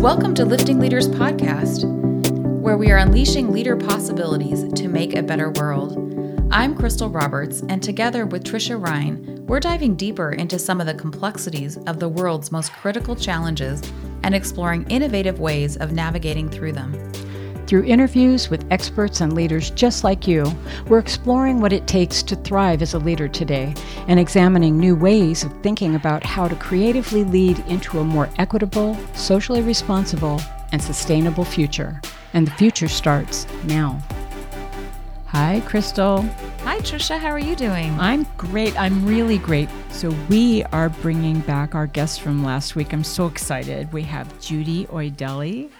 Welcome to Lifting Leaders Podcast, where we are unleashing leader possibilities to make a better world. I'm Kristal Roberts, and together with Trisha Ryan, we're diving deeper into some of the complexities of the world's most critical challenges and exploring innovative ways of navigating through them. Through interviews with experts and leaders just like you, we're exploring what it takes to thrive as a leader today and examining new ways of thinking about how to creatively lead into a more equitable, socially responsible, and sustainable future. And the future starts now. Hi, Kristal. Hi, Trisha. How are you doing? I'm great. I'm really great. So, we are bringing back our guests from last week. I'm so excited. We have Judy Oyedele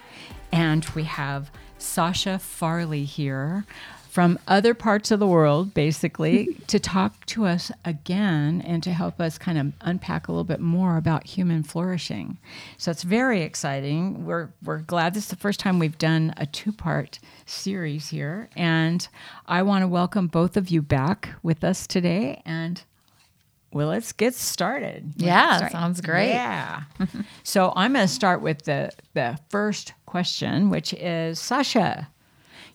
and we have Sasha Farley here from other parts of the world, basically, to talk to us again and to help us kind of unpack a little bit more about human flourishing. So it's very exciting. We're, we're glad this is the first time we've done a two part series here. And I want to welcome both of you back with us today. And well, let's get started. Yeah, start. sounds great. Yeah. so I'm going to start with the, the first question, which is Sasha,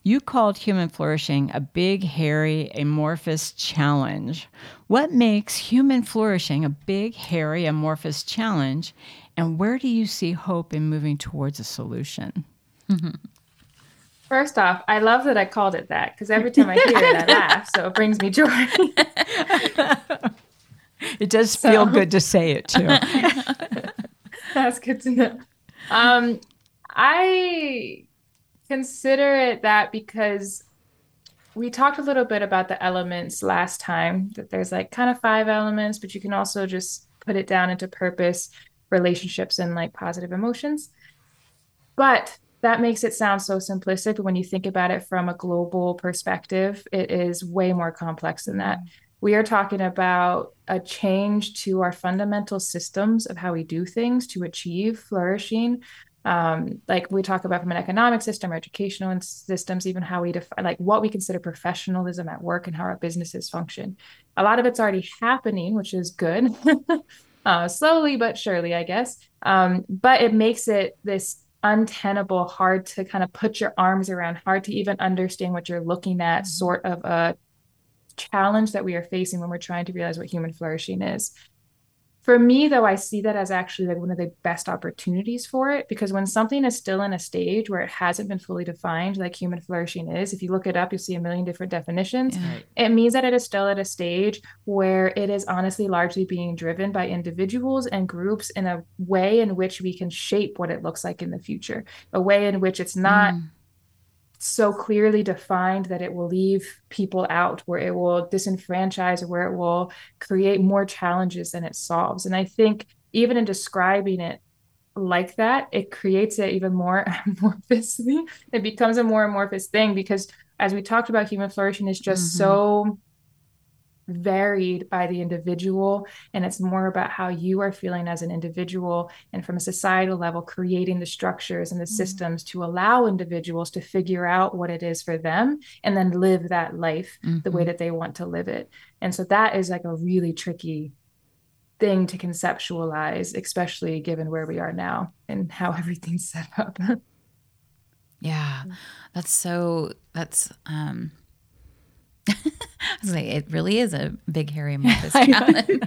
you called human flourishing a big, hairy, amorphous challenge. What makes human flourishing a big, hairy, amorphous challenge? And where do you see hope in moving towards a solution? First off, I love that I called it that because every time I hear it, I laugh. So it brings me joy. it does so, feel good to say it too. That's good to know. Um, I consider it that because we talked a little bit about the elements last time that there's like kind of five elements, but you can also just put it down into purpose, relationships, and like positive emotions. But that makes it sound so simplistic. But when you think about it from a global perspective, it is way more complex than that. Mm-hmm. We are talking about a change to our fundamental systems of how we do things to achieve flourishing, um, like we talk about from an economic system or educational systems, even how we define like what we consider professionalism at work and how our businesses function. A lot of it's already happening, which is good, uh, slowly but surely, I guess. Um, but it makes it this untenable, hard to kind of put your arms around, hard to even understand what you're looking at, mm-hmm. sort of a challenge that we are facing when we're trying to realize what human flourishing is for me though i see that as actually like one of the best opportunities for it because when something is still in a stage where it hasn't been fully defined like human flourishing is if you look it up you'll see a million different definitions. Yeah. it means that it is still at a stage where it is honestly largely being driven by individuals and groups in a way in which we can shape what it looks like in the future a way in which it's not mm so clearly defined that it will leave people out, where it will disenfranchise, where it will create more challenges than it solves. And I think even in describing it like that, it creates it even more amorphously. It becomes a more amorphous thing because, as we talked about, human flourishing is just mm-hmm. so varied by the individual and it's more about how you are feeling as an individual and from a societal level creating the structures and the mm-hmm. systems to allow individuals to figure out what it is for them and then live that life mm-hmm. the way mm-hmm. that they want to live it and so that is like a really tricky thing to conceptualize especially given where we are now and how everything's set up yeah that's so that's um like, it really is a big hairy amorphous challenge.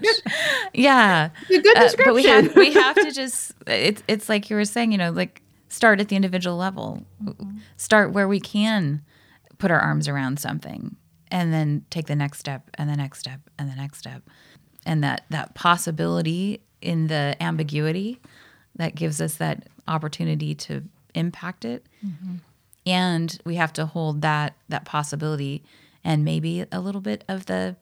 yeah, a good description. Uh, but we have we have to just it's it's like you were saying, you know, like start at the individual level, mm-hmm. start where we can put our arms around something, and then take the next step, and the next step, and the next step, and that that possibility in the ambiguity that gives us that opportunity to impact it. Mm-hmm. And we have to hold that that possibility and maybe a little bit of the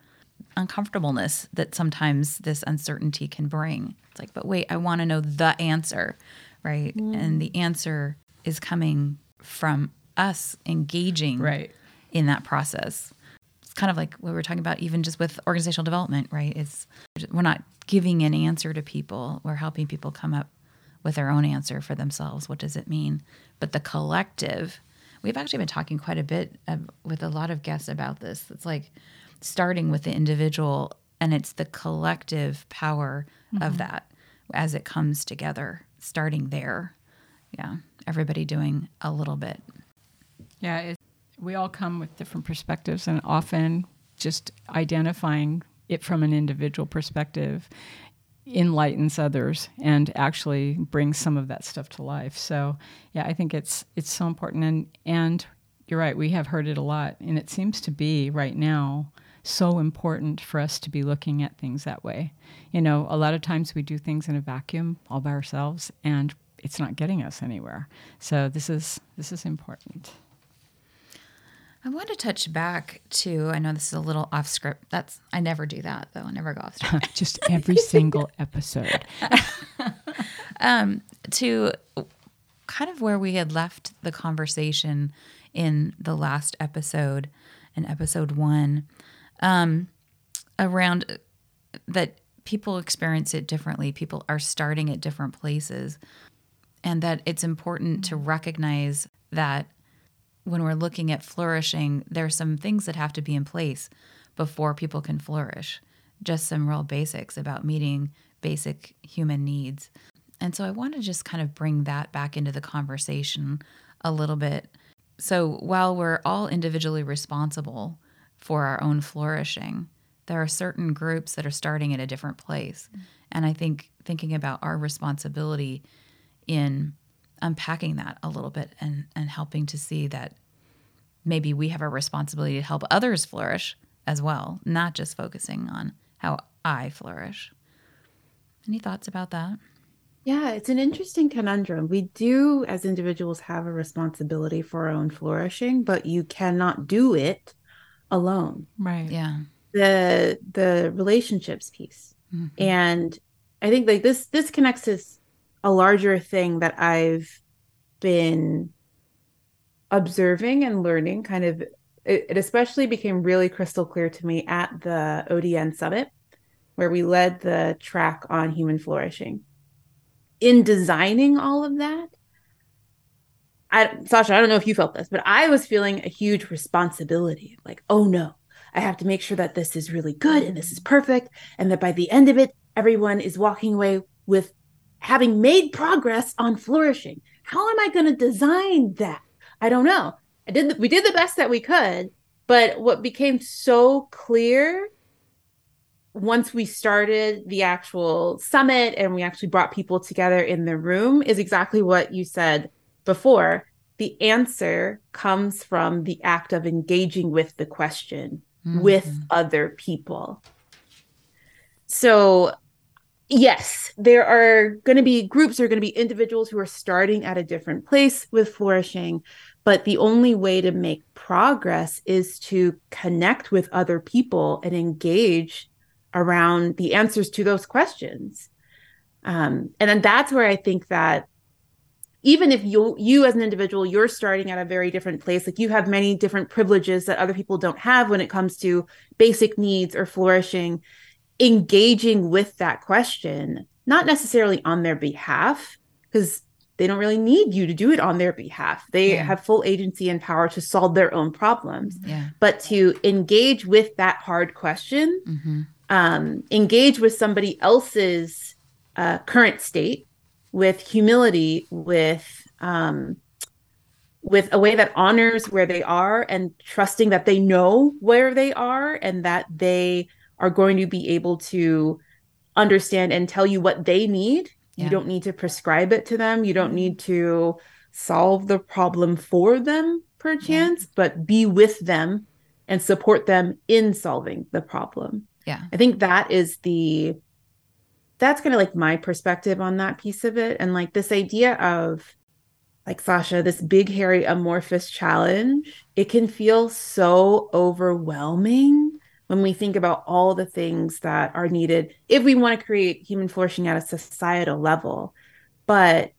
uncomfortableness that sometimes this uncertainty can bring. It's like, but wait, I want to know the answer, right? Mm. And the answer is coming from us engaging right. in that process. It's kind of like what we were talking about, even just with organizational development, right? It's we're not giving an answer to people; we're helping people come up with their own answer for themselves. What does it mean? But the collective we've actually been talking quite a bit with a lot of guests about this. It's like starting with the individual and it's the collective power mm-hmm. of that as it comes together, starting there. Yeah. Everybody doing a little bit. Yeah, it, we all come with different perspectives, and often just identifying it from an individual perspective enlightens others and actually brings some of that stuff to life. So, yeah, I think it's it's so important and and you're right, we have heard it a lot and it seems to be right now so important for us to be looking at things that way. You know, a lot of times we do things in a vacuum all by ourselves and it's not getting us anywhere. So, this is this is important. I want to touch back to. I know this is a little off script. That's I never do that though. I never go off script. Just every single episode. um, to kind of where we had left the conversation in the last episode, in episode one, um, around that people experience it differently. People are starting at different places, and that it's important to recognize that when we're looking at flourishing, there's some things that have to be in place before people can flourish. Just some real basics about meeting basic human needs. And so I want to just kind of bring that back into the conversation a little bit. So while we're all individually responsible for our own flourishing, there are certain groups that are starting at a different place. And I think thinking about our responsibility in unpacking that a little bit and and helping to see that maybe we have a responsibility to help others flourish as well, not just focusing on how I flourish. Any thoughts about that? Yeah, it's an interesting conundrum. We do, as individuals, have a responsibility for our own flourishing, but you cannot do it alone. Right. Yeah. The the relationships piece, mm-hmm. and I think like this this connects to a larger thing that I've been observing and learning kind of it, it, especially became really crystal clear to me at the ODN summit where we led the track on human flourishing. In designing all of that, I Sasha, I don't know if you felt this, but I was feeling a huge responsibility. Like, oh no, I have to make sure that this is really good and this is perfect and that by the end of it everyone is walking away with having made progress on flourishing. How am I going to design that? I don't know. I did the, we did the best that we could, but what became so clear once we started the actual summit and we actually brought people together in the room is exactly what you said before. The answer comes from the act of engaging with the question mm-hmm. with other people. So, yes, there are going to be groups, there are going to be individuals who are starting at a different place with flourishing, but the only way to make progress is to connect with other people and engage around the answers to those questions. Um, and then that's where I think that even if you you as an individual you're starting at a very different place like you have many different privileges that other people don't have when it comes to basic needs or flourishing engaging with that question not necessarily on their behalf because they don't really need you to do it on their behalf. They yeah. have full agency and power to solve their own problems. Yeah. But to engage with that hard question, mm-hmm. um, engage with somebody else's uh, current state with humility, with um, with a way that honors where they are and trusting that they know where they are and that they are going to be able to understand and tell you what they need yeah. You don't need to prescribe it to them. You don't mm-hmm. need to solve the problem for them, perchance, yeah. but be with them and support them in solving the problem. Yeah. I think that is the that's kind of like my perspective on that piece of it. And like this idea of like Sasha, this big, hairy, amorphous challenge, it can feel so overwhelming when we think about all the things that are needed if we want to create human flourishing at a societal level. But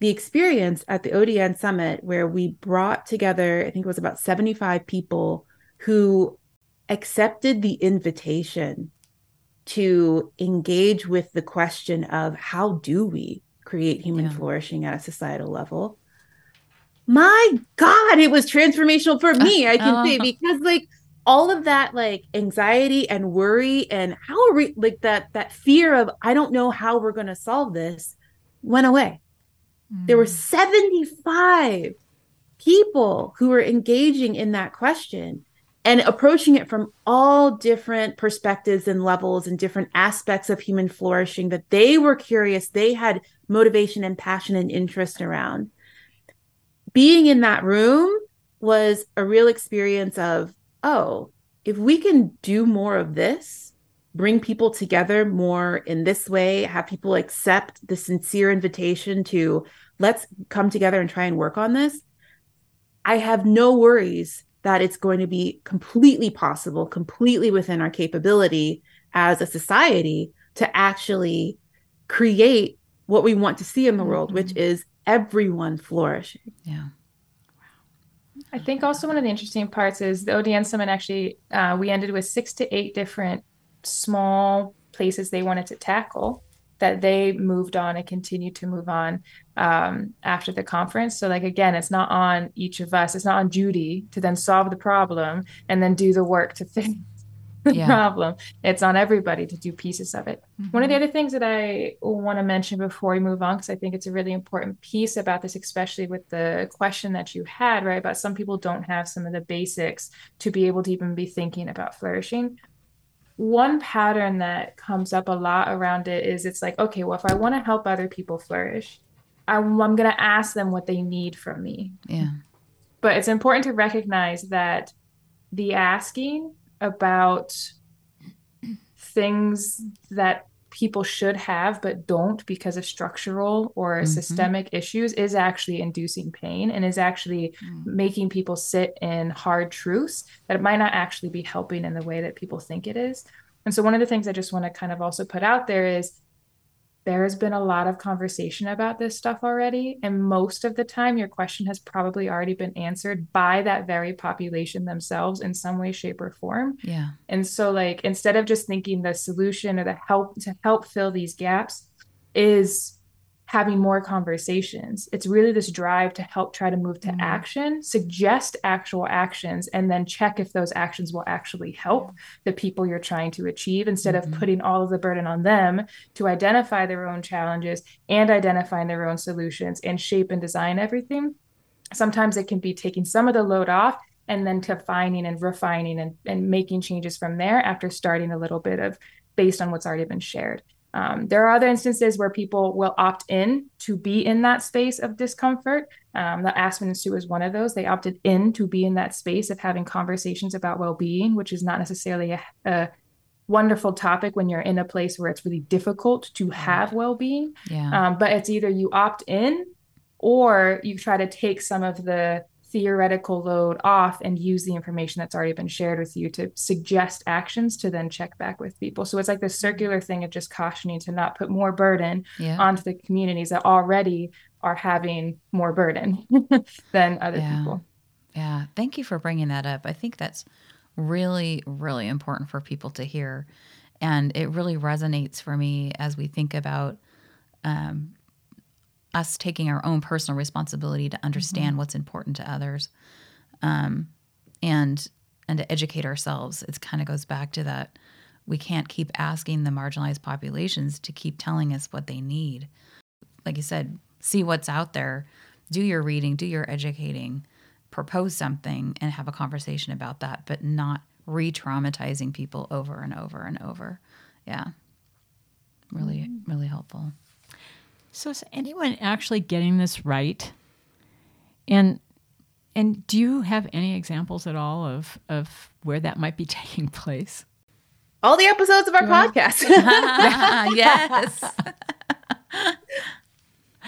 the experience at the ODN summit, where we brought together, I think it was about 75 people who accepted the invitation to engage with the question of how do we create human yeah. flourishing at a societal level. My God, it was transformational for me, I can say, because like all of that like anxiety and worry and how are we like that that fear of i don't know how we're going to solve this went away. There were mm. 75 people who were engaging in that question and approaching it from all different perspectives and levels and different aspects of human flourishing that they were curious they had motivation and passion and interest around. Being in that room was a real experience of oh if we can do more of this bring people together more in this way have people accept the sincere invitation to let's come together and try and work on this i have no worries that it's going to be completely possible, completely within our capability as a society to actually create what we want to see in the world, mm-hmm. which is everyone flourishing. Yeah. I think also one of the interesting parts is the ODN Summit actually, uh, we ended with six to eight different small places they wanted to tackle that they moved on and continued to move on um, after the conference. So, like, again, it's not on each of us, it's not on Judy to then solve the problem and then do the work to fix the yeah. problem. It's on everybody to do pieces of it. Mm-hmm. One of the other things that I want to mention before we move on, because I think it's a really important piece about this, especially with the question that you had, right? About some people don't have some of the basics to be able to even be thinking about flourishing one pattern that comes up a lot around it is it's like, okay, well, if I want to help other people flourish, I'm, I'm going to ask them what they need from me. Yeah. But it's important to recognize that the asking about things that people should have but don't because of structural or mm-hmm. systemic issues is actually inducing pain and is actually mm. making people sit in hard truths that it might not actually be helping in the way that people think it is. And so one of the things I just want to kind of also put out there is there has been a lot of conversation about this stuff already. And most of the time, your question has probably already been answered by that very population themselves in some way, shape, or form. Yeah. And so, like, instead of just thinking the solution or the help to help fill these gaps is having more conversations. It's really this drive to help try to move to mm-hmm. action, suggest actual actions, and then check if those actions will actually help the people you're trying to achieve instead mm-hmm. of putting all of the burden on them to identify their own challenges and identifying their own solutions and shape and design everything. Sometimes it can be taking some of the load off and then defining and refining and, and making changes from there after starting a little bit of based on what's already been shared. Um, there are other instances where people will opt in to be in that space of discomfort. Um, the Aspen Institute is one of those. They opted in to be in that space of having conversations about well being, which is not necessarily a, a, wonderful topic when you're in a place where it's really difficult to have well being. Yeah. Um, but it's either you opt in or you try to take some of the theoretical load off and use the information that's already been shared with you to suggest actions to then check back with people. So it's like this circular thing of just cautioning to not put more burden yeah. onto the communities that already are having more burden than other yeah. people. Yeah. Thank you for bringing that up. I think that's really, really important for people to hear. And it really resonates for me as we think about um, us taking our own personal responsibility to understand mm-hmm. what's important to others um, and and to educate ourselves it kind of goes back to that we can't keep asking the marginalized populations to keep telling us what they need like you said see what's out there do your reading do your educating propose something and have a conversation about that but not re-traumatizing people over and over and over yeah really mm-hmm. really helpful so is anyone actually getting this right? And and do you have any examples at all of of where that might be taking place? All the episodes of our yeah. podcast. yes.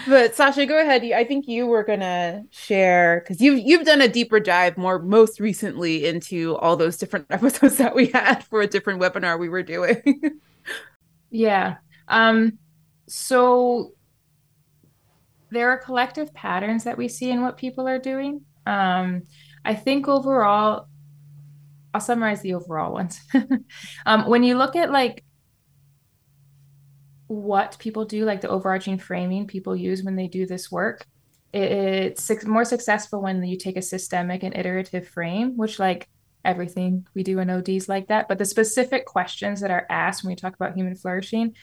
but Sasha, go ahead. I think you were gonna share because you've you've done a deeper dive more most recently into all those different episodes that we had for a different webinar we were doing. yeah. Um. So there are collective patterns that we see in what people are doing. Um, I think overall, I'll summarize the overall ones. um, when you look at like what people do, like the overarching framing people use when they do this work, it's more successful when you take a systemic and iterative frame, which like everything we do in ODs like that. But the specific questions that are asked when we talk about human flourishing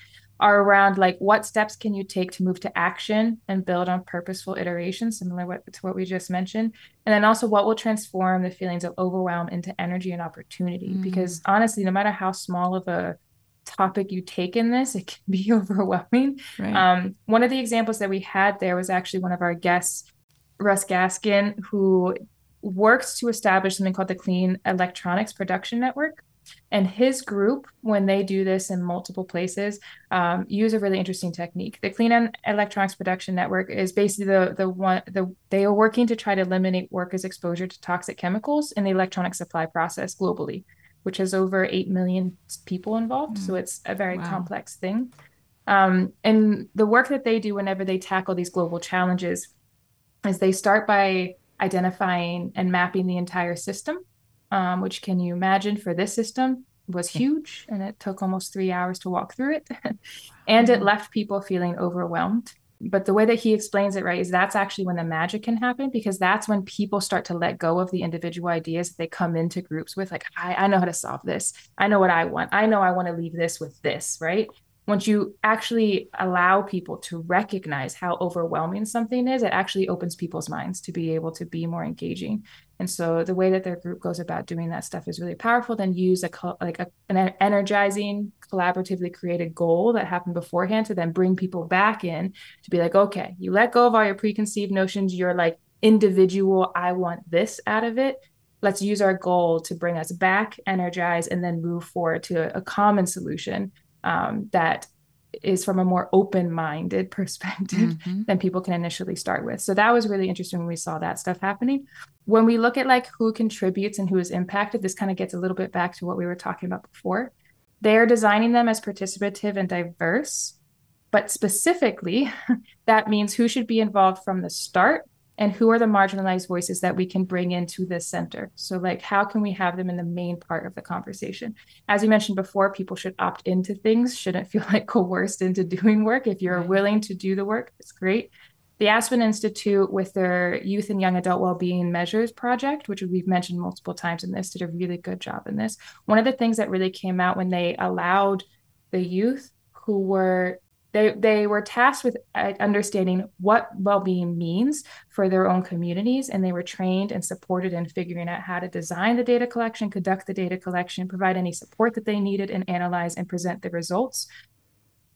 are around like what steps can you take to move to action and build on purposeful iteration, similar to what we just mentioned. And then also what will transform the feelings of overwhelm into energy and opportunity. Mm. Because honestly, no matter how small of a topic you take in this, it can be overwhelming. Right. Um, one of the examples that we had there was actually one of our guests, Russ Gaskin, who works to establish something called the Clean Electronics Production Network. And his group, when they do this in multiple places, um, use a really interesting technique. The Clean Electronics Production Network is basically the the one the they are working to try to eliminate workers' exposure to toxic chemicals in the electronic supply process globally, which has over eight million people involved. Mm. So it's a very wow. complex thing. Um, and the work that they do whenever they tackle these global challenges is they start by identifying and mapping the entire system, um, which can you imagine for this system was huge and it took almost three hours to walk through it. and it left people feeling overwhelmed. But the way that he explains it, right, is that's actually when the magic can happen because that's when people start to let go of the individual ideas that they come into groups with. Like, I, I know how to solve this. I know what I want. I know I want to leave this with this, right? Once you actually allow people to recognize how overwhelming something is, it actually opens people's minds to be able to be more engaging. And so the way that their group goes about doing that stuff is really powerful. Then use a like a, an energizing, collaboratively created goal that happened beforehand to then bring people back in to be like, okay, you let go of all your preconceived notions. You're like individual. I want this out of it let's use our goal to bring us back, energize, and then move forward to a, a common solution um, that is from a more open-minded perspective mm-hmm. than people can initially start with. So that was really interesting when we saw that stuff happening. When we look at like who contributes and who is impacted, this kind of gets a little bit back to what we were talking about before. They are designing them as participative and diverse, but specifically, that means who should be involved from the start and who are the marginalized voices that we can bring into this center? So like how can we have them in the main part of the conversation? As you mentioned before people should opt into things shouldn't feel like coerced into doing work. If you're willing to do the work it's great. The aspen institute with their youth and young adult well-being measures project which we've mentioned multiple times in this did a really good job in this. One of the things that really came out when they allowed the youth who were they, they were tasked with uh, understanding what well-being means for their own communities and they were trained and supported in figuring out how to design the data collection conduct the data collection provide any support that they needed and analyze and present the results.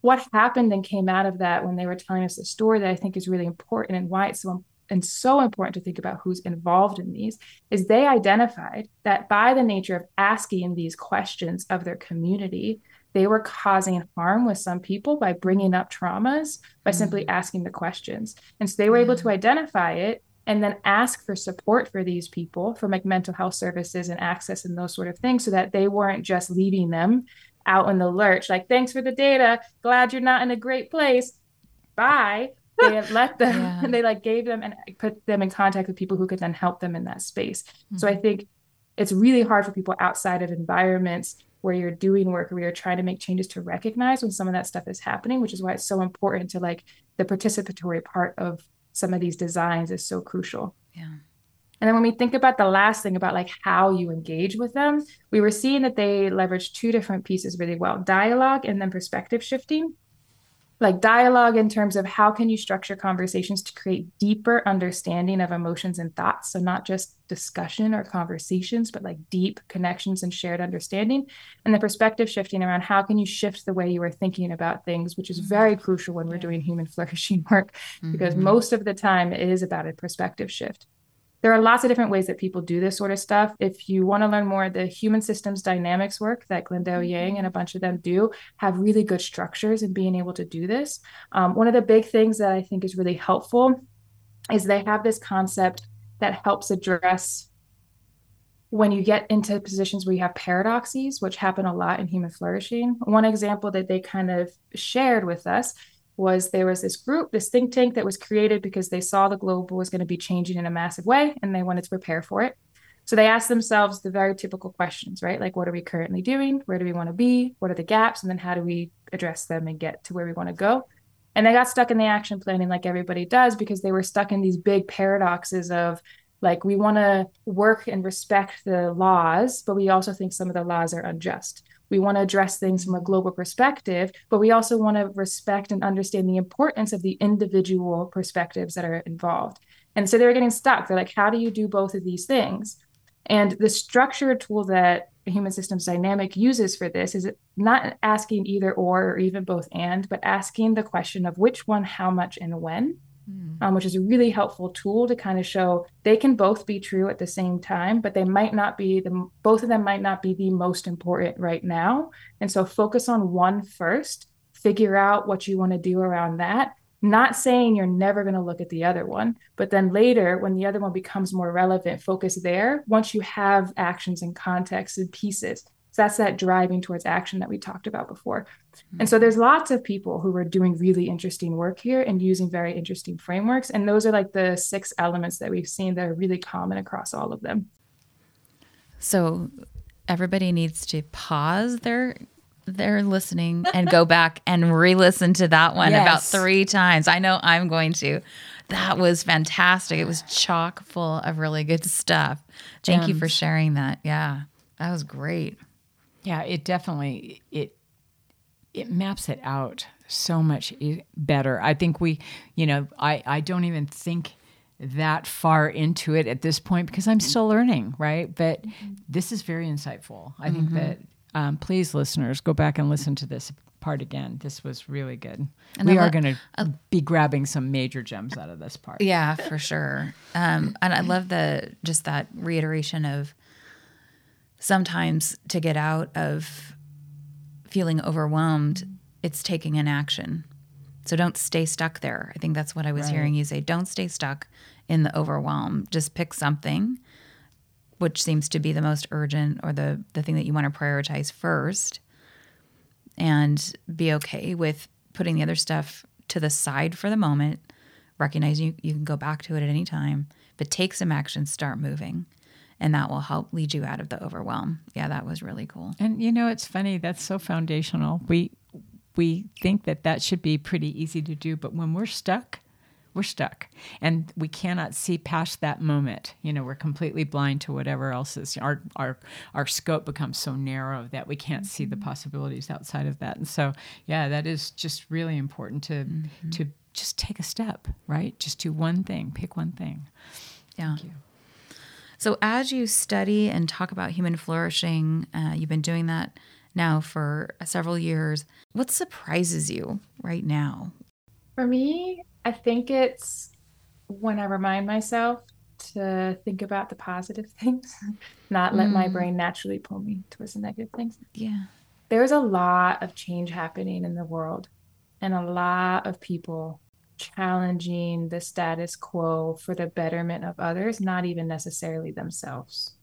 What happened and came out of that when they were telling us the story that i think is really important and why it's so and so important to think about who's involved in these is they identified that by the nature of asking these questions of their community they were causing harm with some people by bringing up traumas by mm-hmm. simply asking the questions. And so they were able to identify it and then ask for support for these people from like mental health services and access and those sort of things so that they weren't just leaving them out in the lurch like thanks for the data glad you're not in a great place bye they let them yeah. and they like gave them and put them in contact with people who could then help them in that space mm-hmm. so i think it's really hard for people outside of environments where you're doing work or you're trying to make changes to recognize when some of that stuff is happening, which is why it's so important to like the participatory part of some of these designs is so crucial. Yeah. And then when we think about the last thing about like how you engage with them, we were seeing that they leverage two different pieces really well dialogue and then perspective shifting like dialogue in terms of how can you structure conversations to create deeper understanding of emotions and thoughts so not just discussion or conversations but like deep connections and shared understanding and the perspective shifting around how can you shift the way you are thinking about things which is mm-hmm. very crucial when we're doing human flourishing work because mm-hmm. most of the time it is about a perspective shift there are lots of different ways that people do this sort of stuff. If you want to learn more, the human systems dynamics work that Glendale mm-hmm. Yang and a bunch of them do have really good structures in being able to do this. Um, one of the big things that I think is really helpful is they have this concept that helps address when you get into positions where you have paradoxes, which happen a lot in human flourishing. One example that they kind of shared with us was there was this group, this think tank that was created because they saw the globe was going to be changing in a massive way and they wanted to prepare for it. So they asked themselves the very typical questions, right? Like, what are we currently doing? Where do we want to be? What are the gaps? And then how do we address them and get to where we want to go? And they got stuck in the action planning like everybody does because they were stuck in these big paradoxes of like, we want to work and respect the laws, but we also think some of the laws are unjust We want to address things from a global perspective, but we also want to respect and understand the importance of the individual perspectives that are involved. And so they were getting stuck. They're like, how do you do both of these things? And the structured tool that human systems dynamic uses for this is not asking either or or even both and, but asking the question of which one, how much, and when mm. um, which is a really helpful tool to kind of show they can both be true at the same time, but they might not be the both of them might not be the most important right now. And so focus on one first, figure out what you want to do around that. Not saying you're never going to look at the other one, but then later, when the other one becomes more relevant, focus there once you have actions and context and pieces so that's that driving towards action that we talked about before. Mm-hmm. And so there's lots of people who are doing really interesting work here and using very interesting frameworks. And those are like the six elements that we've seen that are really common across all of them. So everybody needs to pause their their listening and go back and re-listen to that one yes. about three times. I know I'm going to. That was fantastic. It was chock full of really good stuff. Thank Gems. you for sharing that. Yeah. That was great. Yeah, it definitely it it maps it out so much better. I think we, you know, I I don't even think that far into it at this point because I'm still learning, right? But mm-hmm. this is very insightful. I mm-hmm. think that um, please, listeners, go back and listen to this part again. This was really good. And we are going to uh, be grabbing some major gems out of this part. Yeah, for sure. Um, and I love the just that reiteration of sometimes to get out of feeling overwhelmed, it's taking an action. So don't stay stuck there. I think that's what I was right. hearing you say. Don't stay stuck in the overwhelm. Just pick something which seems to be the most urgent or the the thing that you want to prioritize first and be okay with putting the other stuff to the side for the moment, recognizing you, you can go back to it at any time, but take some action, start moving and that will help lead you out of the overwhelm. Yeah, that was really cool. And you know, it's funny. That's so foundational. We we think that that should be pretty easy to do, but when we're stuck, we're stuck and we cannot see past that moment you know we're completely blind to whatever else is our our our scope becomes so narrow that we can't see the mm-hmm. possibilities outside of that and so yeah that is just really important to mm-hmm. to just take a step right just do one thing pick one thing yeah so, as you study and talk about human flourishing, uh, you've been doing that now for several years. What surprises you right now? For me, I think it's when I remind myself to think about the positive things, not let mm. my brain naturally pull me towards the negative things. Yeah. There's a lot of change happening in the world, and a lot of people challenging the status quo for the betterment of others, not even necessarily themselves.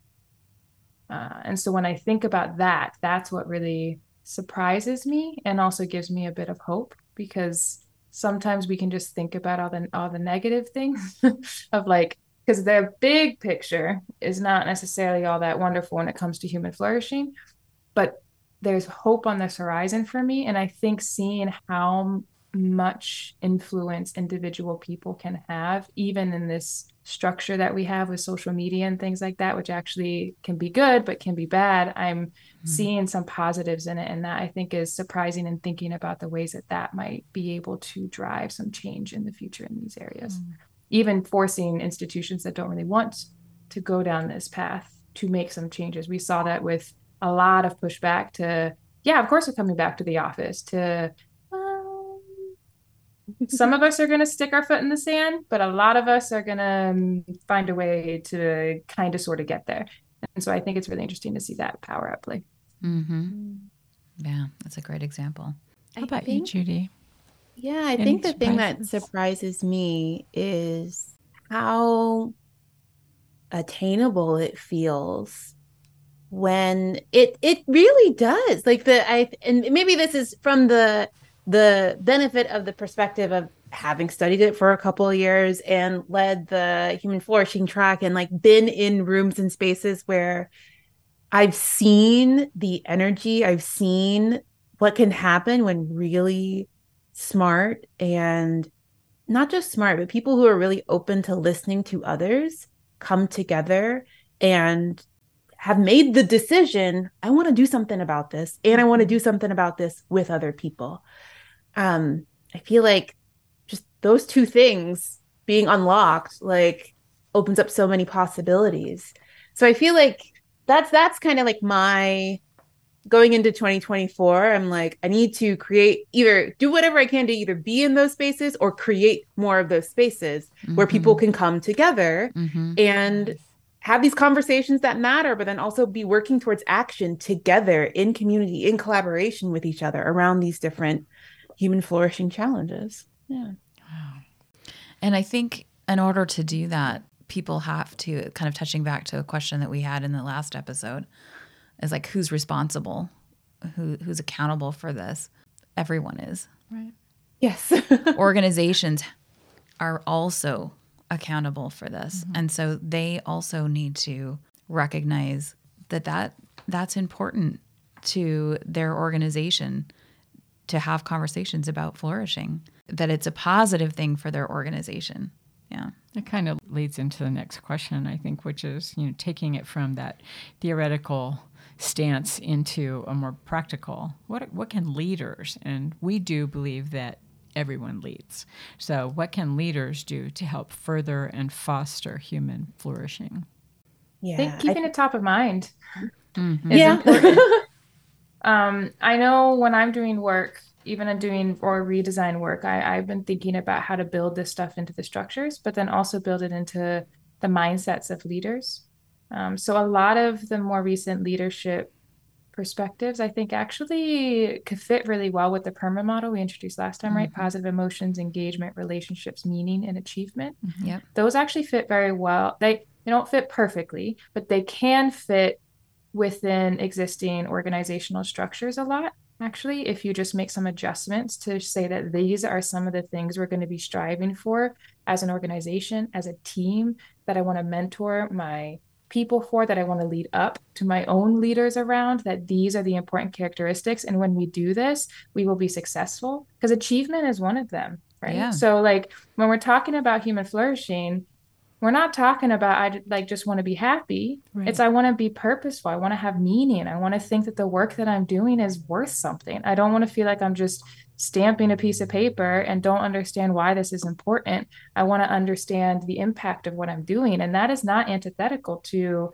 Uh, and so when I think about that, that's what really surprises me and also gives me a bit of hope because sometimes we can just think about all the all the negative things of like because the big picture is not necessarily all that wonderful when it comes to human flourishing, but there's hope on this horizon for me and I think seeing how much influence individual people can have, even in this structure that we have with social media and things like that, which actually can be good but can be bad. I'm mm-hmm. seeing some positives in it, and that I think is surprising and thinking about the ways that that might be able to drive some change in the future in these areas, mm-hmm. even forcing institutions that don't really want to go down this path to make some changes. We saw that with a lot of pushback to, yeah, of course, we're coming back to the office to some of us are going to stick our foot in the sand, but a lot of us are going to um, find a way to kind of sort of get there. And so I think it's really interesting to see that power at play. Mm-hmm. Yeah, that's a great example. How about think, you, Judy? Yeah, I Any think the surprises? thing that surprises me is how attainable it feels when it it really does like the i and maybe this is from the the benefit of the perspective of having studied it for a couple of years and led the human flourishing track and like been in rooms and spaces where I've seen the energy, I've seen what can happen when really smart and not just smart, but people who are really open to listening to others come together and have made the decision I want to do something about this and I want to do something about this with other people. Um, I feel like just those two things being unlocked like opens up so many possibilities. So I feel like that's that's kind of like my going into 2024 i'm like i need to create either do whatever i can to either be in those spaces or create more of those spaces mm-hmm. where people can come together mm-hmm. and have these conversations that matter but then also be working towards action together in community in collaboration with each other around these different human flourishing challenges yeah wow. and i think in order to do that people have to kind of touching back to a question that we had in the last episode is like who's responsible, who who's accountable for this. Everyone is. Right. Yes. Organizations are also accountable for this. Mm-hmm. And so they also need to recognize that, that that's important to their organization to have conversations about flourishing, that it's a positive thing for their organization. Yeah. It kind of leads into the next question, I think, which is, you know, taking it from that theoretical stance into a more practical what what can leaders and we do believe that everyone leads so what can leaders do to help further and foster human flourishing yeah I think keeping I, it top of mind mm-hmm. yeah um, i know when i'm doing work even in doing or redesign work I, i've been thinking about how to build this stuff into the structures but then also build it into the mindsets of leaders um, so a lot of the more recent leadership perspectives, I think actually could fit really well with the PERMA model we introduced last time, mm-hmm. right? Positive emotions, engagement, relationships, meaning, and achievement. Mm-hmm. Yep. Those actually fit very well. They they don't fit perfectly, but they can fit within existing organizational structures a lot actually if you just make some adjustments to say that these are some of the things we're going to be striving for as an organization as a team that i want to mentor my people for that I want to lead up to my own leaders around that these are the important characteristics. And when we do this, we will be successful because achievement is one of them. Right. Yeah. So, like, when we're talking about human flourishing, we're not talking about I like just want to be happy. Right. It's I want to be purposeful. I want to have meaning. I want to think that the work that I'm doing is worth something. I don't want to feel like I'm just stamping a piece of paper and don't understand why this is important. I want to understand the impact of what I'm doing. And that is not antithetical to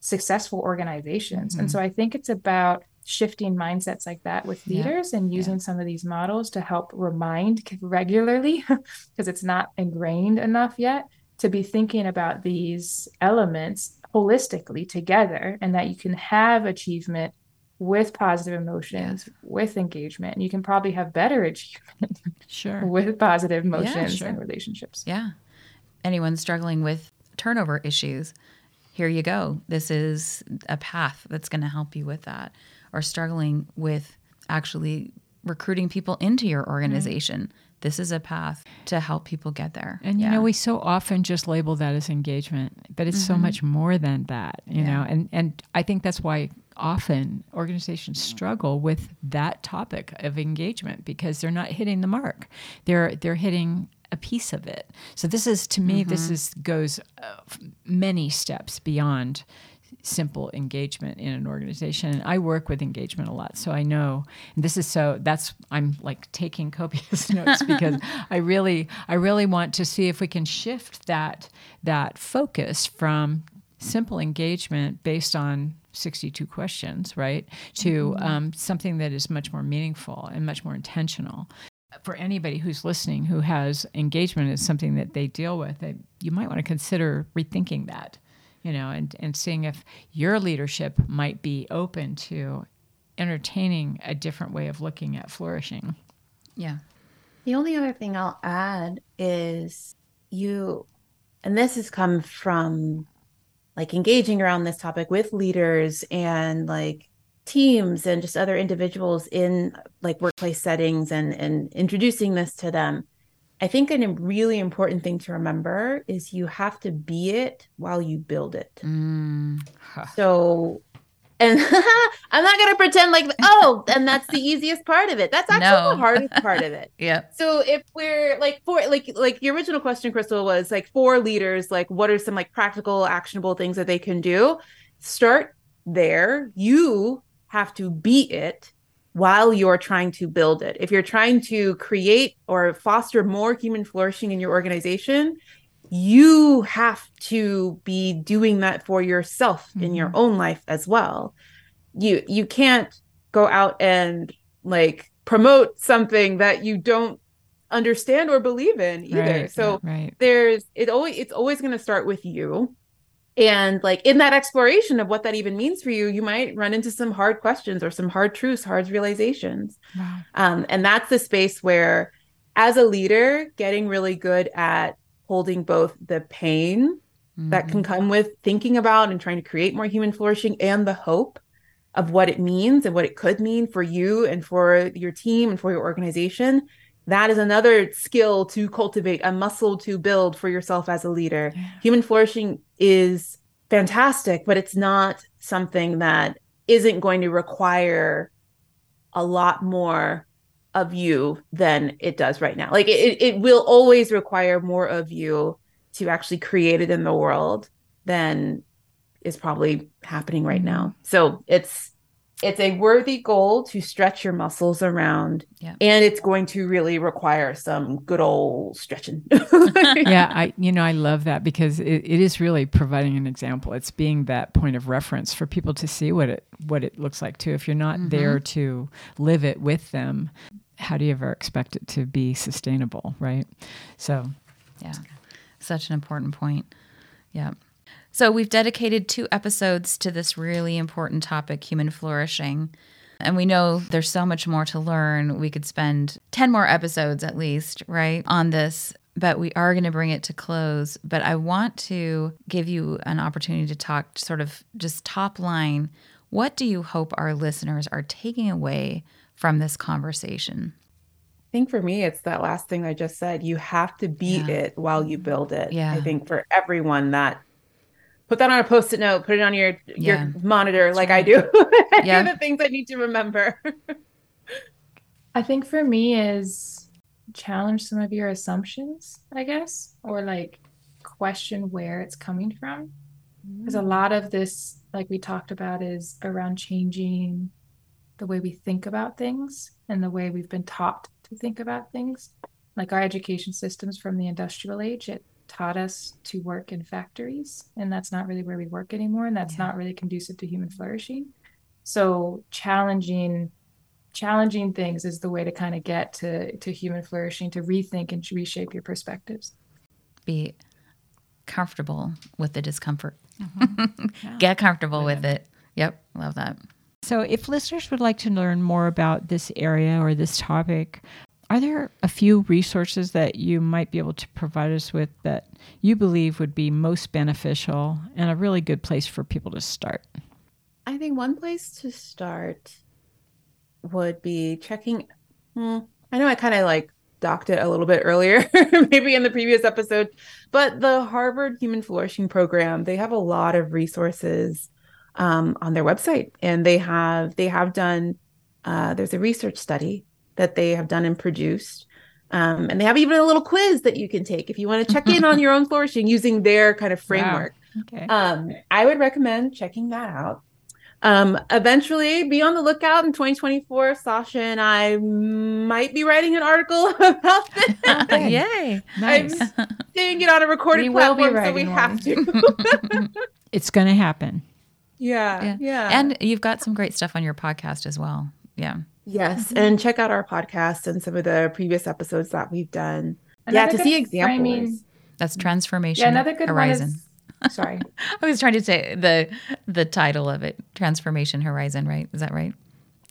successful organizations. Mm-hmm. And so I think it's about shifting mindsets like that with leaders yeah. and using yeah. some of these models to help remind regularly, because it's not ingrained enough yet, to be thinking about these elements holistically together and that you can have achievement with positive emotions, yes. with engagement. And you can probably have better achievement sure. with positive emotions yeah, sure. and relationships. Yeah. Anyone struggling with turnover issues, here you go. This is a path that's going to help you with that. Or struggling with actually recruiting people into your organization. Mm-hmm. This is a path to help people get there. And yeah. you know, we so often just label that as engagement, but it's mm-hmm. so much more than that, you yeah. know. And and I think that's why often organizations struggle with that topic of engagement because they're not hitting the mark. They're they're hitting a piece of it. So this is to me mm-hmm. this is goes uh, many steps beyond simple engagement in an organization and i work with engagement a lot so i know this is so that's i'm like taking copious notes because i really i really want to see if we can shift that that focus from simple engagement based on 62 questions, right, to mm-hmm. um, something that is much more meaningful and much more intentional. For anybody who's listening who has engagement as something that they deal with, they, you might want to consider rethinking that, you know, and, and seeing if your leadership might be open to entertaining a different way of looking at flourishing. Yeah. The only other thing I'll add is you, and this has come from like engaging around this topic with leaders and like teams and just other individuals in like workplace settings and and introducing this to them i think a really important thing to remember is you have to be it while you build it mm. so and I'm not gonna pretend like oh, and that's the easiest part of it. That's actually no. the hardest part of it. yeah. So if we're like for like like the original question, Kristal was like for leaders, like what are some like practical, actionable things that they can do? Start there. You have to be it while you're trying to build it. If you're trying to create or foster more human flourishing in your organization, you have to be doing that for yourself mm-hmm. in your mm-hmm. own life as well. You you can't go out and like promote something that you don't understand or believe in either. Right, so right. there's it always it's always going to start with you and like in that exploration of what that even means for you you might run into some hard questions or some hard truths hard realizations wow. um, and that's the space where as a leader getting really good at holding both the pain mm-hmm. that can mm-hmm. come with thinking about and trying to create more human flourishing and the hope of what it means and what it could mean for you and for your team and for your organization that is another skill to cultivate, a muscle to build for yourself as a leader. Yeah. Human flourishing is fantastic, but it's not something that isn't going to require a lot more of you than it does right now. Like it, it will always require more of you to actually create it in the world than is probably happening right now. So it's it's a worthy goal to stretch your muscles around yeah. and it's going to really require some good old stretching. Yeah i you know i love that because it, it is really providing an example. It's being that point of reference for people to see what it what it looks like too. If you're not mm-hmm. there to live it with them how do you ever expect it to be sustainable right? So yeah. such an important point. Yeah so, we've dedicated two episodes to this really important topic human flourishing. And we know there's so much more to learn. We could spend 10 more episodes at least, right, on this, but we are going to bring it to close. But I want to give you an opportunity to talk sort of just top line. What do you hope our listeners are taking away from this conversation? I think for me, it's that last thing I just said. You have to beat yeah. it while you build it. Yeah. I think for everyone that put that on a post-it note put it on your your monitor That's like right. i do. Yeah the things i need to remember. I think for me is challenge some of your assumptions i guess or like question where it's coming from. Because a mm. lot of this like we talked about is around changing the way we think about things and the way we've been taught to think about things. Like our education systems from the industrial age it taught us to work in factories and that's not really where we work anymore and that's yeah. not really conducive to human flourishing so challenging challenging things is the way to kind of get to to human flourishing to rethink and reshape your perspectives be comfortable with the discomfort mm-hmm. yeah. get comfortable yeah. with it yep love that so, if listeners would like to learn more about this area or this topic, are there a few resources that you might be able to provide us with that you believe would be most beneficial and a really good place for people to start? I think one place to start would be checking. Hmm, I know I kind of like docked it a little bit earlier, maybe in the previous episode, but the Harvard Human Flourishing Program, they have a lot of resources um, on their website and they have they have done uh, there's a research study that they have done and produced. Um, and they have even a little quiz that you can take if you want to check in on your own flourishing using their kind of framework. Wow. Okay. Um, I would recommend checking that out. Um, eventually, be on the lookout in 2024. Sasha and I might be writing an article about this. Yay! Nice. I'm seeing it on a recorded we platform, so we one. have to. it's going to happen. Yeah, yeah, yeah. And you've got some great stuff on your podcast as well. Yeah. Yes, mm-hmm. and check out our podcast and some of the previous episodes that we've done. Another yeah, to see examples. Framing. That's transformation. Yeah, another good horizon. Is, sorry, I was trying to say the the title of it, Transformation Horizon. Right? Is that right?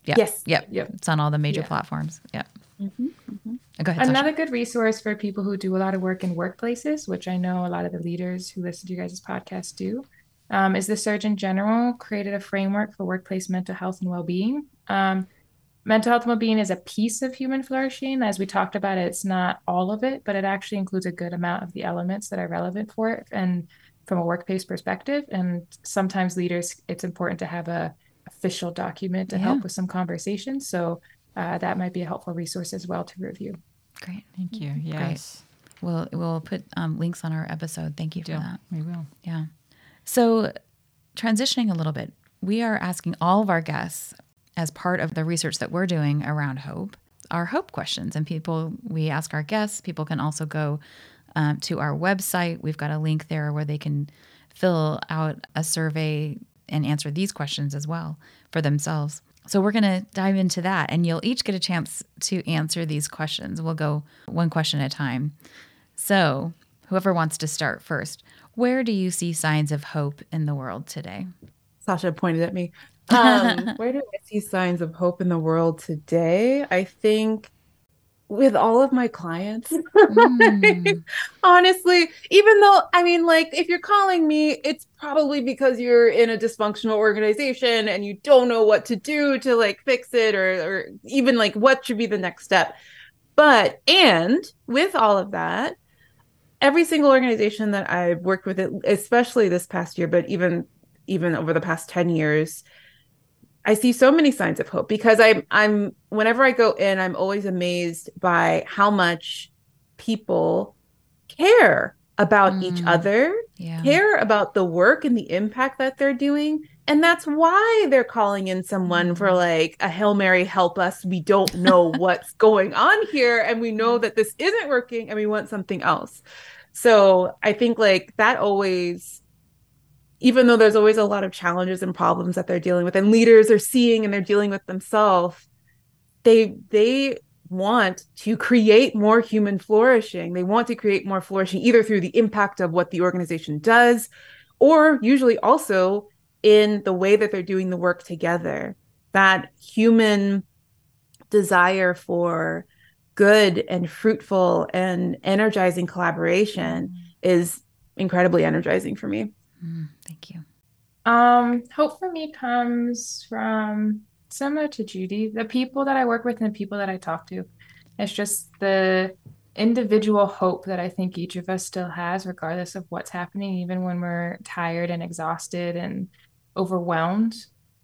Yeah. Yes. Yep. Yep. It's on all the major yeah. platforms. Yeah. Mm-hmm. Mm-hmm. Go ahead. Another Sasha. good resource for people who do a lot of work in workplaces, which I know a lot of the leaders who listen to you guys' podcast do, um, is the Surgeon General created a framework for workplace mental health and well-being. Um, mental health and well-being is a piece of human flourishing. As we talked about it's not all of it but it actually includes a good amount of the elements that are relevant for it and from a workplace perspective. And sometimes leaders it's important to have a official document to yeah. help with some conversations so uh, that might be a helpful resource as well to review. Great. Thank you. Yes great. we'll we'll put um, links on our episode. Thank you for that. We will. Yeah. So transitioning a little bit we are asking all of our guests as part of the research that we're doing around hope our hope questions. And people we ask our guests people can also go um, to our website. We've got a link there where they can fill out a survey and answer these questions as well for themselves. So we're going to dive into that and you'll each get a chance to answer these questions. We'll go one question at a time. So whoever wants to start first where do you see signs of hope in the world today? Sasha pointed at me. Um, where do I see signs of hope in the world today? I think with all of my clients. Mm. Honestly, even though, I mean, like, if you're calling me, it's probably because you're in a dysfunctional organization and you don't know what to do to like fix it or, or even like what should be the next step. But, and with all of that, every single organization that I've worked with, especially this past year, but even even over the past 10 years I see so many signs of hope because I'm I'm whenever I go in I'm always amazed by how much people care about mm. each other, yeah. care about the work and the impact that they're doing. And that's why they're calling in someone mm. for like a Hail Mary, help us. We don't know what's going on here. And we know that this isn't working and we want something else. So I think like that always even though there's always a lot of challenges and problems that they're dealing with and leaders are seeing and they're dealing with themselves they they want to create more human flourishing they want to create more flourishing either through the impact of what the organization does or usually also in the way that they're doing the work together that human desire for good and fruitful and energizing collaboration mm-hmm. is incredibly energizing for me Mm. Um, hope for me comes from similar to Judy, the people that I work with and the people that I talk to. It's just the individual hope that I think each of us still has, regardless of what's happening, even when we're tired and exhausted and overwhelmed.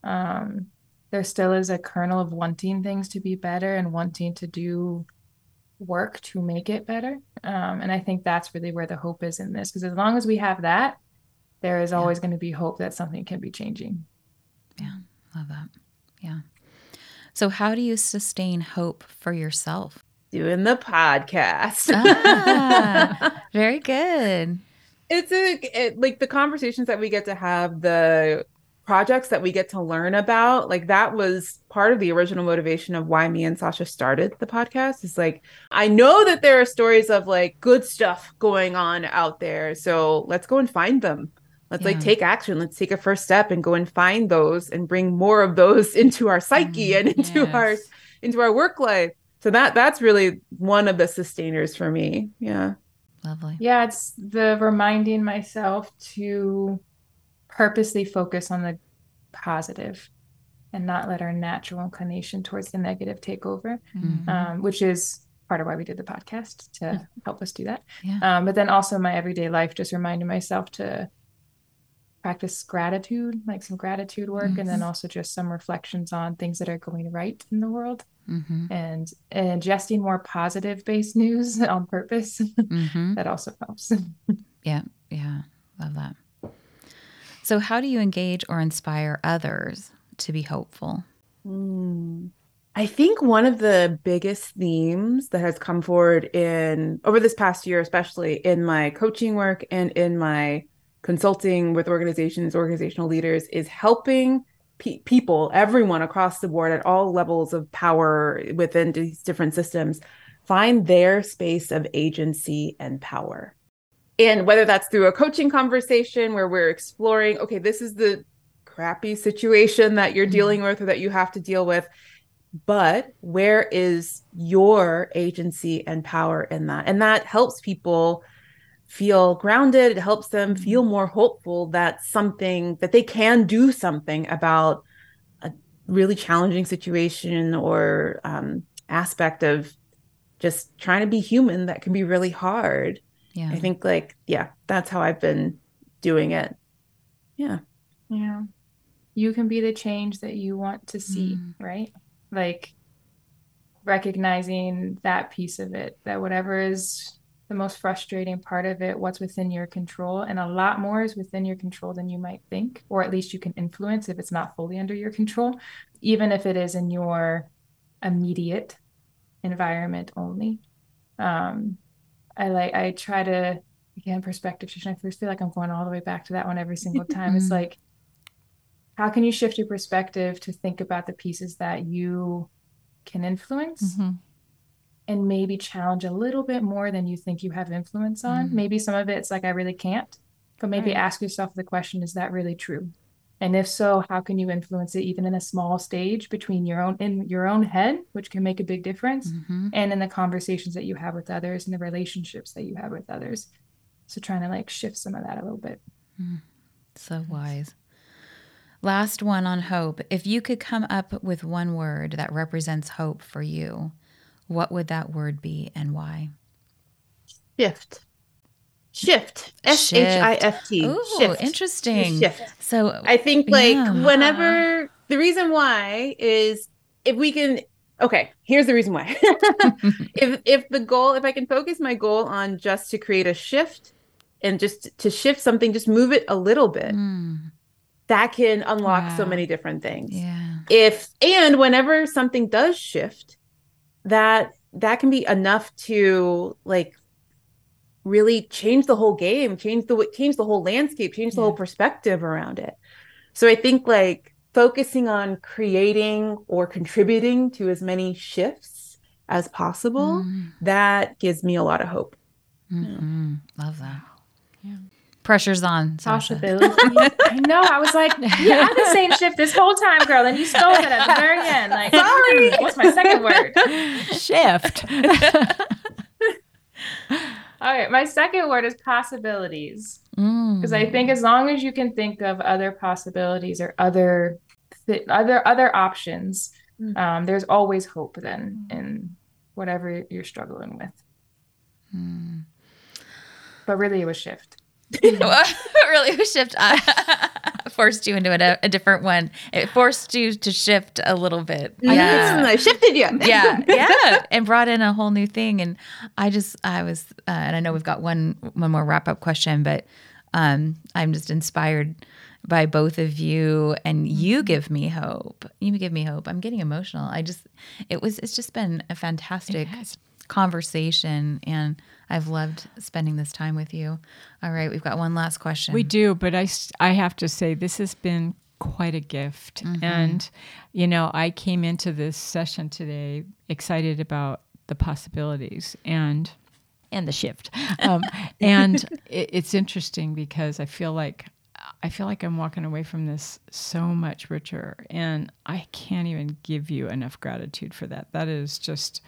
Um, there still is a kernel of wanting things to be better and wanting to do work to make it better. Um, and I think that's really where the hope is in this, because as long as we have that, there is always yeah. going to be hope that something can be changing. Yeah, love that. Yeah. So, how do you sustain hope for yourself? Doing the podcast. ah, very good. It's a it, like the conversations that we get to have, the projects that we get to learn about. Like that was part of the original motivation of why me and Sasha started the podcast. Is like I know that there are stories of like good stuff going on out there, so let's go and find them let's yeah. like take action let's take a first step and go and find those and bring more of those into our psyche mm, and into yes. our into our work life so that that's really one of the sustainers for me yeah lovely yeah it's the reminding myself to purposely focus on the positive and not let our natural inclination towards the negative take over mm-hmm. um, which is part of why we did the podcast to help us do that yeah. um, but then also my everyday life just reminding myself to practice gratitude, like some gratitude work, mm-hmm. and then mm-hmm. also just some reflections on things that are going right in the world. Mm-hmm. And, and ingesting more positive based news on purpose mm-hmm. that also helps. yeah, yeah, love that. So, how do you engage or inspire others to be hopeful? Mm. I think one of the biggest themes that has come forward in over this past year, especially in my coaching work and in my consulting with organizations, organizational leaders is helping pe- people, everyone across the board at all levels of power within these different systems, find their space of agency and power. And whether that's through a coaching conversation where we're exploring, okay, this is the crappy situation that you're mm-hmm. dealing with or that you have to deal with but where is your agency and power in that and that helps people feel grounded. It helps them feel mm-hmm. more hopeful that something that they can do something about a really challenging situation or um, aspect of just trying to be human that can be really hard. Yeah. I think like, yeah, that's how I've been doing it. Yeah. Yeah. You can be the change that you want to see, mm. right? Like recognizing that piece of it, that whatever is the most frustrating part of it, what's within your control. And a lot more is within your control than you might think, or at least you can influence if it's not fully under your control, even if it is in your immediate environment only. Um, I like, I try to, again, perspective shift. I first feel like I'm going all the way back to that one every single time. it's like, how can you shift your perspective to think about the pieces that you can influence? Mm-hmm and maybe challenge a little bit more than you think you have influence on. Mm-hmm. Maybe some of it's like, I really can't, but maybe right. ask yourself the question, is that really true? And if so, how can you influence it even in a small stage between your own in your own head, which can make a big difference, mm-hmm. and in the conversations that you have with others and the relationships that you have with others. So trying to like shift some of that a little bit. Mm. So wise. Last one on hope. If you could come up with one word that represents hope for you, what would that word be and why? Shift. Shift. S H I F T. Oh, interesting. Shift. So I think like yeah. whenever the reason why is if we can okay, here's the reason why. if if the goal, if I can focus my goal on just to create a shift and just to shift something, just move it a little bit. Mm. That can unlock wow. so many different things. Yeah. If and whenever something does shift, that that can be enough to like really change the whole game, change the change the whole landscape, change the yeah. whole perspective around it. So I think like focusing on creating or contributing to as many shifts as possible, mm. that gives me a lot of hope. Mm-hmm. Love that. Yeah. Pressure's on. Possibility. I know. I was like, yeah, I'm the same shift this whole time, girl. And you stole it at the very end. Like, sorry. What's my second word? Shift. All right. My second word is possibilities. Because mm. I think as long as you can think of other possibilities or other th- other other options, mm. um, there's always hope then in whatever you're struggling with. Mm. But really, it was shift. really shift uh, forced you into a, a, different one. It forced you to shift a little bit. Yeah, I shifted you. yeah, yeah, and brought in a whole new thing. And I just, I was, uh, and I know we've got one one more wrap up question, but um, I'm just inspired by both of you, and you mm-hmm. give me hope. You give me hope. I'm getting emotional. I just, it was, it's just been a fantastic conversation and I've loved spending this time with you. All right, we've got one last question. We do, but I, I have to say, this has been quite a gift. Mm-hmm. And, you know, I came into this session today excited about the possibilities and and the shift. Um, and it, it's interesting because I feel like I feel like I'm walking away from this so much richer, and I can't even give you enough gratitude for that. That is just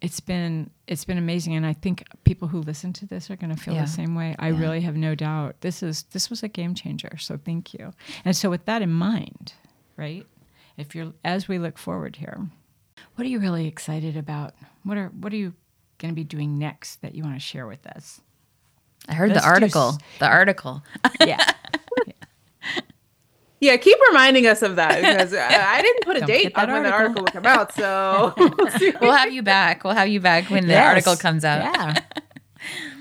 it's been it's been amazing. And i think people who listen to this are going to feel yeah. the same way. I yeah. really have no doubt. This is this was a game changer. So thank you. And so with that in mind right if you're as we look forward here what are you really excited about? What are what are you going to be doing next that you want to share with us? I heard Let's the article. S- the article. Yeah Yeah, keep reminding us of that because I didn't put a date on when that article will come out. So we'll have you back. We'll have you back when yes. the article comes out. Yeah.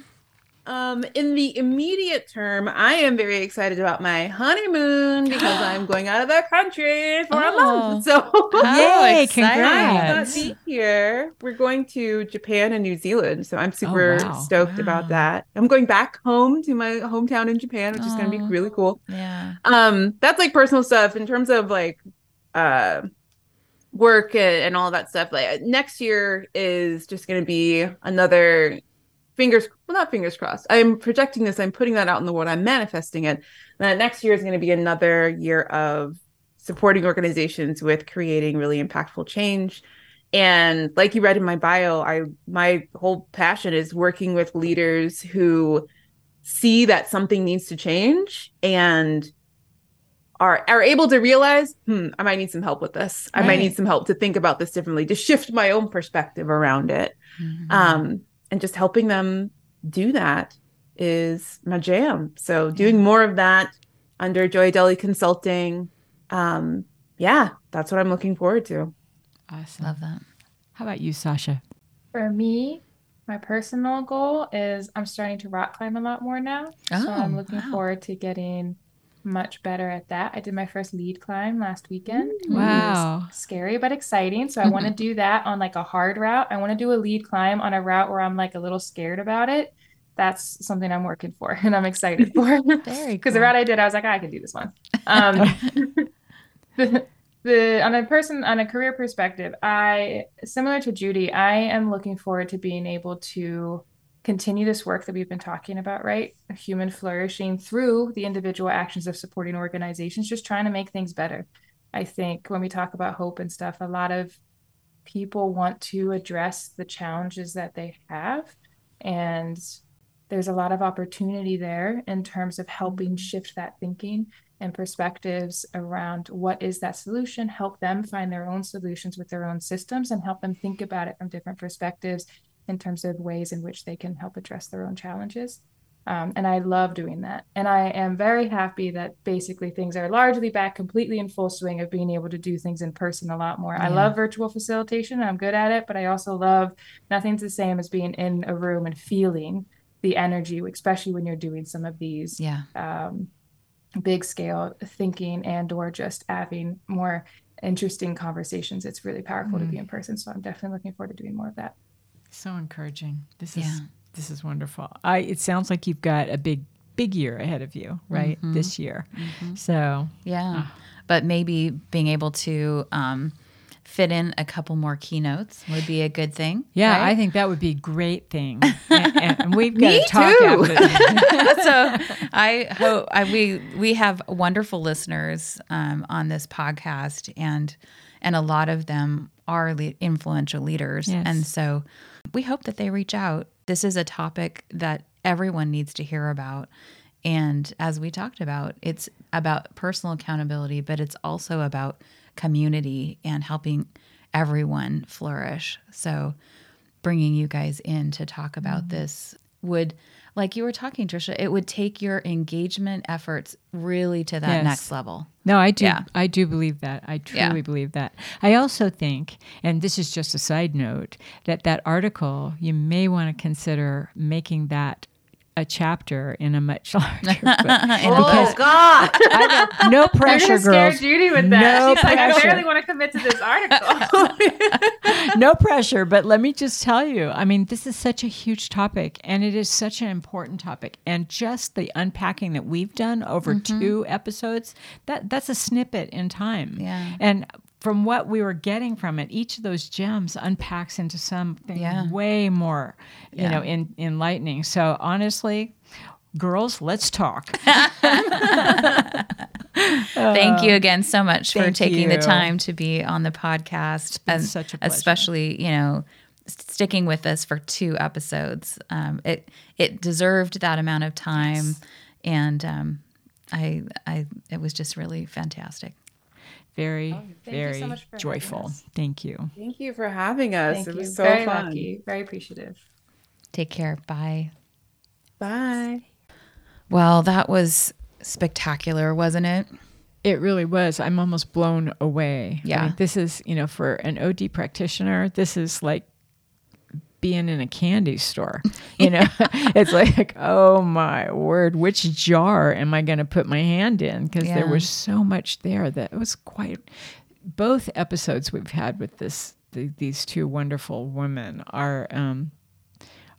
Um, in the immediate term, I am very excited about my honeymoon because I'm going out of the country for oh. a month. So, oh, yay! Congrats! Be here. We're going to Japan and New Zealand, so I'm super oh, wow. stoked wow. about that. I'm going back home to my hometown in Japan, which oh. is going to be really cool. Yeah. Um, that's like personal stuff in terms of like, uh work and all that stuff like next year is just going to be another fingers well not fingers crossed. I'm projecting this i'm putting that out in the world i'm manifesting it. That next year is going to be another year of supporting organizations with creating really impactful change. And like you read in my bio i my whole passion is working with leaders who see that something needs to change and are are able to realize hmm i might need some help with this. Right. i might need some help to think about this differently to shift my own perspective around it. Mm-hmm. um and just helping them do that is my jam. So doing more of that under Oyedele Consulting. Um, yeah, that's what I'm looking forward to. Awesome. Love that. How about you, Sasha? For me, My personal goal is I'm starting to rock climb a lot more now. so I'm Oh, looking wow. forward to getting much better at that. I did my first lead climb last weekend. It was Wow. scary but exciting. So I want to do that on like a hard route. I want to do a lead climb on a route where I'm like a little scared about it. That's something I'm working for and I'm excited for. Very Because the cool. route I did, I was like, I can do this one. Um, the, the on a person on a career perspective, I similar to Judy, I am looking forward to being able to continue this work that we've been talking about, right? Human flourishing through the individual actions of supporting organizations, just trying to make things better. I think when we talk about hope and stuff, a lot of people want to address the challenges that they have. And there's a lot of opportunity there in terms of helping shift that thinking and perspectives around what is that solution, help them find their own solutions with their own systems, and help them think about it from different perspectives in terms of ways in which they can help address their own challenges. Um, and I love doing that. And I am very happy that basically things are largely back completely in full swing of being able to do things in person a lot more. I love virtual facilitation, I'm good at it, but I also love nothing's the same as being in a room and feeling the energy, especially when you're doing some of these Yeah. um, big scale thinking and or just having more interesting conversations. It's really powerful to be in person. So I'm definitely looking forward to doing more of that. So encouraging. This Yeah. is this is wonderful. I it sounds like you've got a big big year ahead of you, right? This year. So Yeah. But maybe being able to um, fit in a couple more keynotes would be a good thing. yeah, right? I think that would be a great thing. and, and we've got Me to talk too. so I hope I, we we have wonderful listeners um, on this podcast, and and a lot of them are le- influential leaders, Yes. and so we hope that they reach out. This is a topic that everyone needs to hear about, and as we talked about, it's about personal accountability, but it's also about community and helping everyone flourish. So bringing you guys in to talk about Mm-hmm. this would like you were talking trisha it would take your engagement efforts really to that Yes. next level No, I do. Yeah. I do believe that. I truly Yeah. believe that. I also think, and this is just a side note, that that article you may want to consider making that a chapter in a much larger book. Oh God! I know, no You're pressure, gonna scare girls. Judy with that. No She's like, I pressure. barely want to commit to this article. no pressure, but let me just tell you, I mean, this is such a huge topic and it is such an important topic. And just the unpacking that we've done over Mm-hmm. two episodes, that that's a snippet in time. Yeah. And from what we were getting from it, each of those gems unpacks into something Yeah. way more, you Yeah. know, in, enlightening. So honestly, girls, let's talk. thank you again so much for Uh, thank taking the time to be on the podcast and such a pleasure. especially you know sticking with us for two episodes um, it it deserved that amount of time and um, I, I, it was just really fantastic. Very, oh, you so very much for joyful. Thank you. Thank you for having us. Thank it you. was so very fun. lucky. Very appreciative. Take care. Bye. Bye. Well, that was spectacular, wasn't it? It really was. I'm almost blown away. I Yeah. mean, this is, you know, for an OD practitioner, this is like being in a candy store. You know, it's like, oh my word, which jar am I going to put my hand in? Because there was so much there that it was quite. Both episodes we've had with this, the, these two wonderful women are um,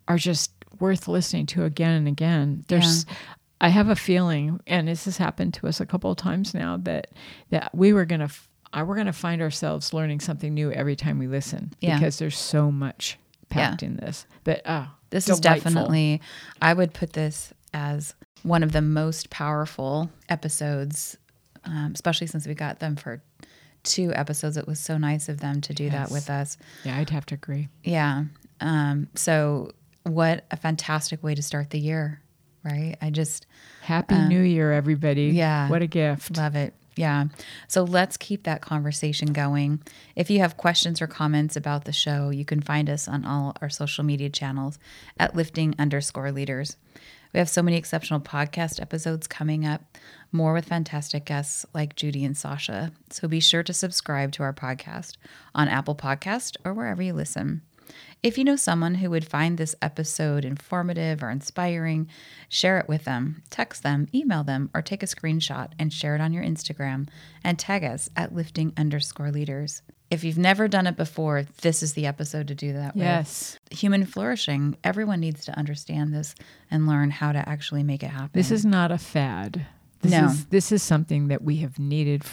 are just worth listening to again and again. There's I have a feeling, and this has happened to us a couple of times now, that that we were gonna f- uh, we're gonna find ourselves learning something new every time we listen Yeah. because there's so much packed in this. But oh, This is definitely, I would put this as one of the most powerful episodes, um, especially since we got them for two episodes. It was so nice of them to do that with us. yeah, I'd have to agree. Yeah. Um, so, what a fantastic way to start the year, right? I just Happy New Year, everybody! Yeah. what a gift. Love it. Yeah. So let's keep that conversation going. If you have questions or comments about the show, you can find us on all our social media channels at lifting underscore leaders. We have so many exceptional podcast episodes coming up, more with fantastic guests like Judy and Sasha. So be sure to subscribe to our podcast on Apple Podcast or wherever you listen. If you know someone who would find this episode informative or inspiring, share it with them, text them, email them, or take a screenshot and share it on your Instagram and tag us at lifting underscore leaders. If you've never done it before, this is the episode to do that Yes. with. Human flourishing, everyone needs to understand this and learn how to actually make it happen. This is not a fad. This No. is this is something that we have needed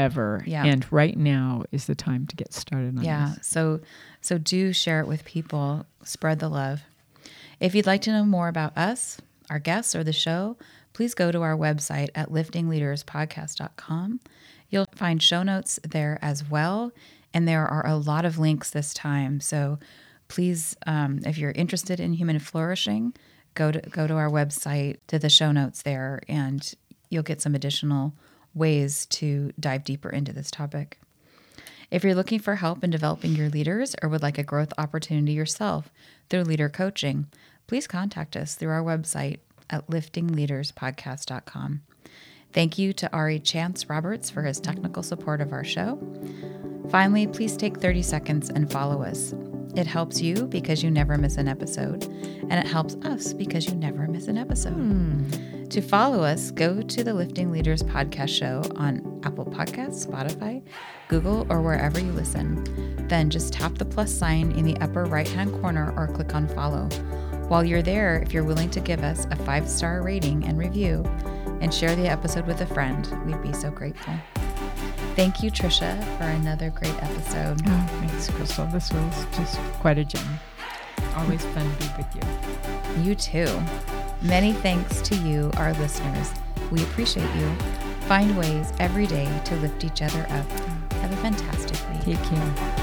forever. Yeah. And right now is the time to get started on Yeah. this. So so do share it with people. Spread the love. If you'd like to know more about us, our guests, or the show, please go to our website at liftingleaderspodcast.com. You'll find show notes there as well. And there are a lot of links this time. So please, um, if you're interested in human flourishing, go to go to our website to the show notes there and you'll get some additional ways to dive deeper into this topic. If you're looking for help in developing your leaders or would like a growth opportunity yourself through leader coaching, please contact us through our website at liftingleaderspodcast.com. Thank you to Ari Chance Roberts for his technical support of our show. Finally, please take 30 seconds and follow us. It helps you because you never miss an episode, and it helps us because you never miss an episode. Hmm. To follow us, go to the Lifting Leaders podcast show on Apple Podcasts, Spotify, Google, or wherever you listen. Then just tap the plus sign in the upper right hand corner or click on follow. While you're there, if you're willing to give us a five star rating and review and share the episode with a friend, we'd be so grateful. Thank you, Trisha, for another great episode. Oh, thanks, Kristal. This was just quite a gem. Always fun to be with you. You too. Many thanks to you, our listeners. We appreciate you. Find ways every day to lift each other up. Have a fantastic week. Take care.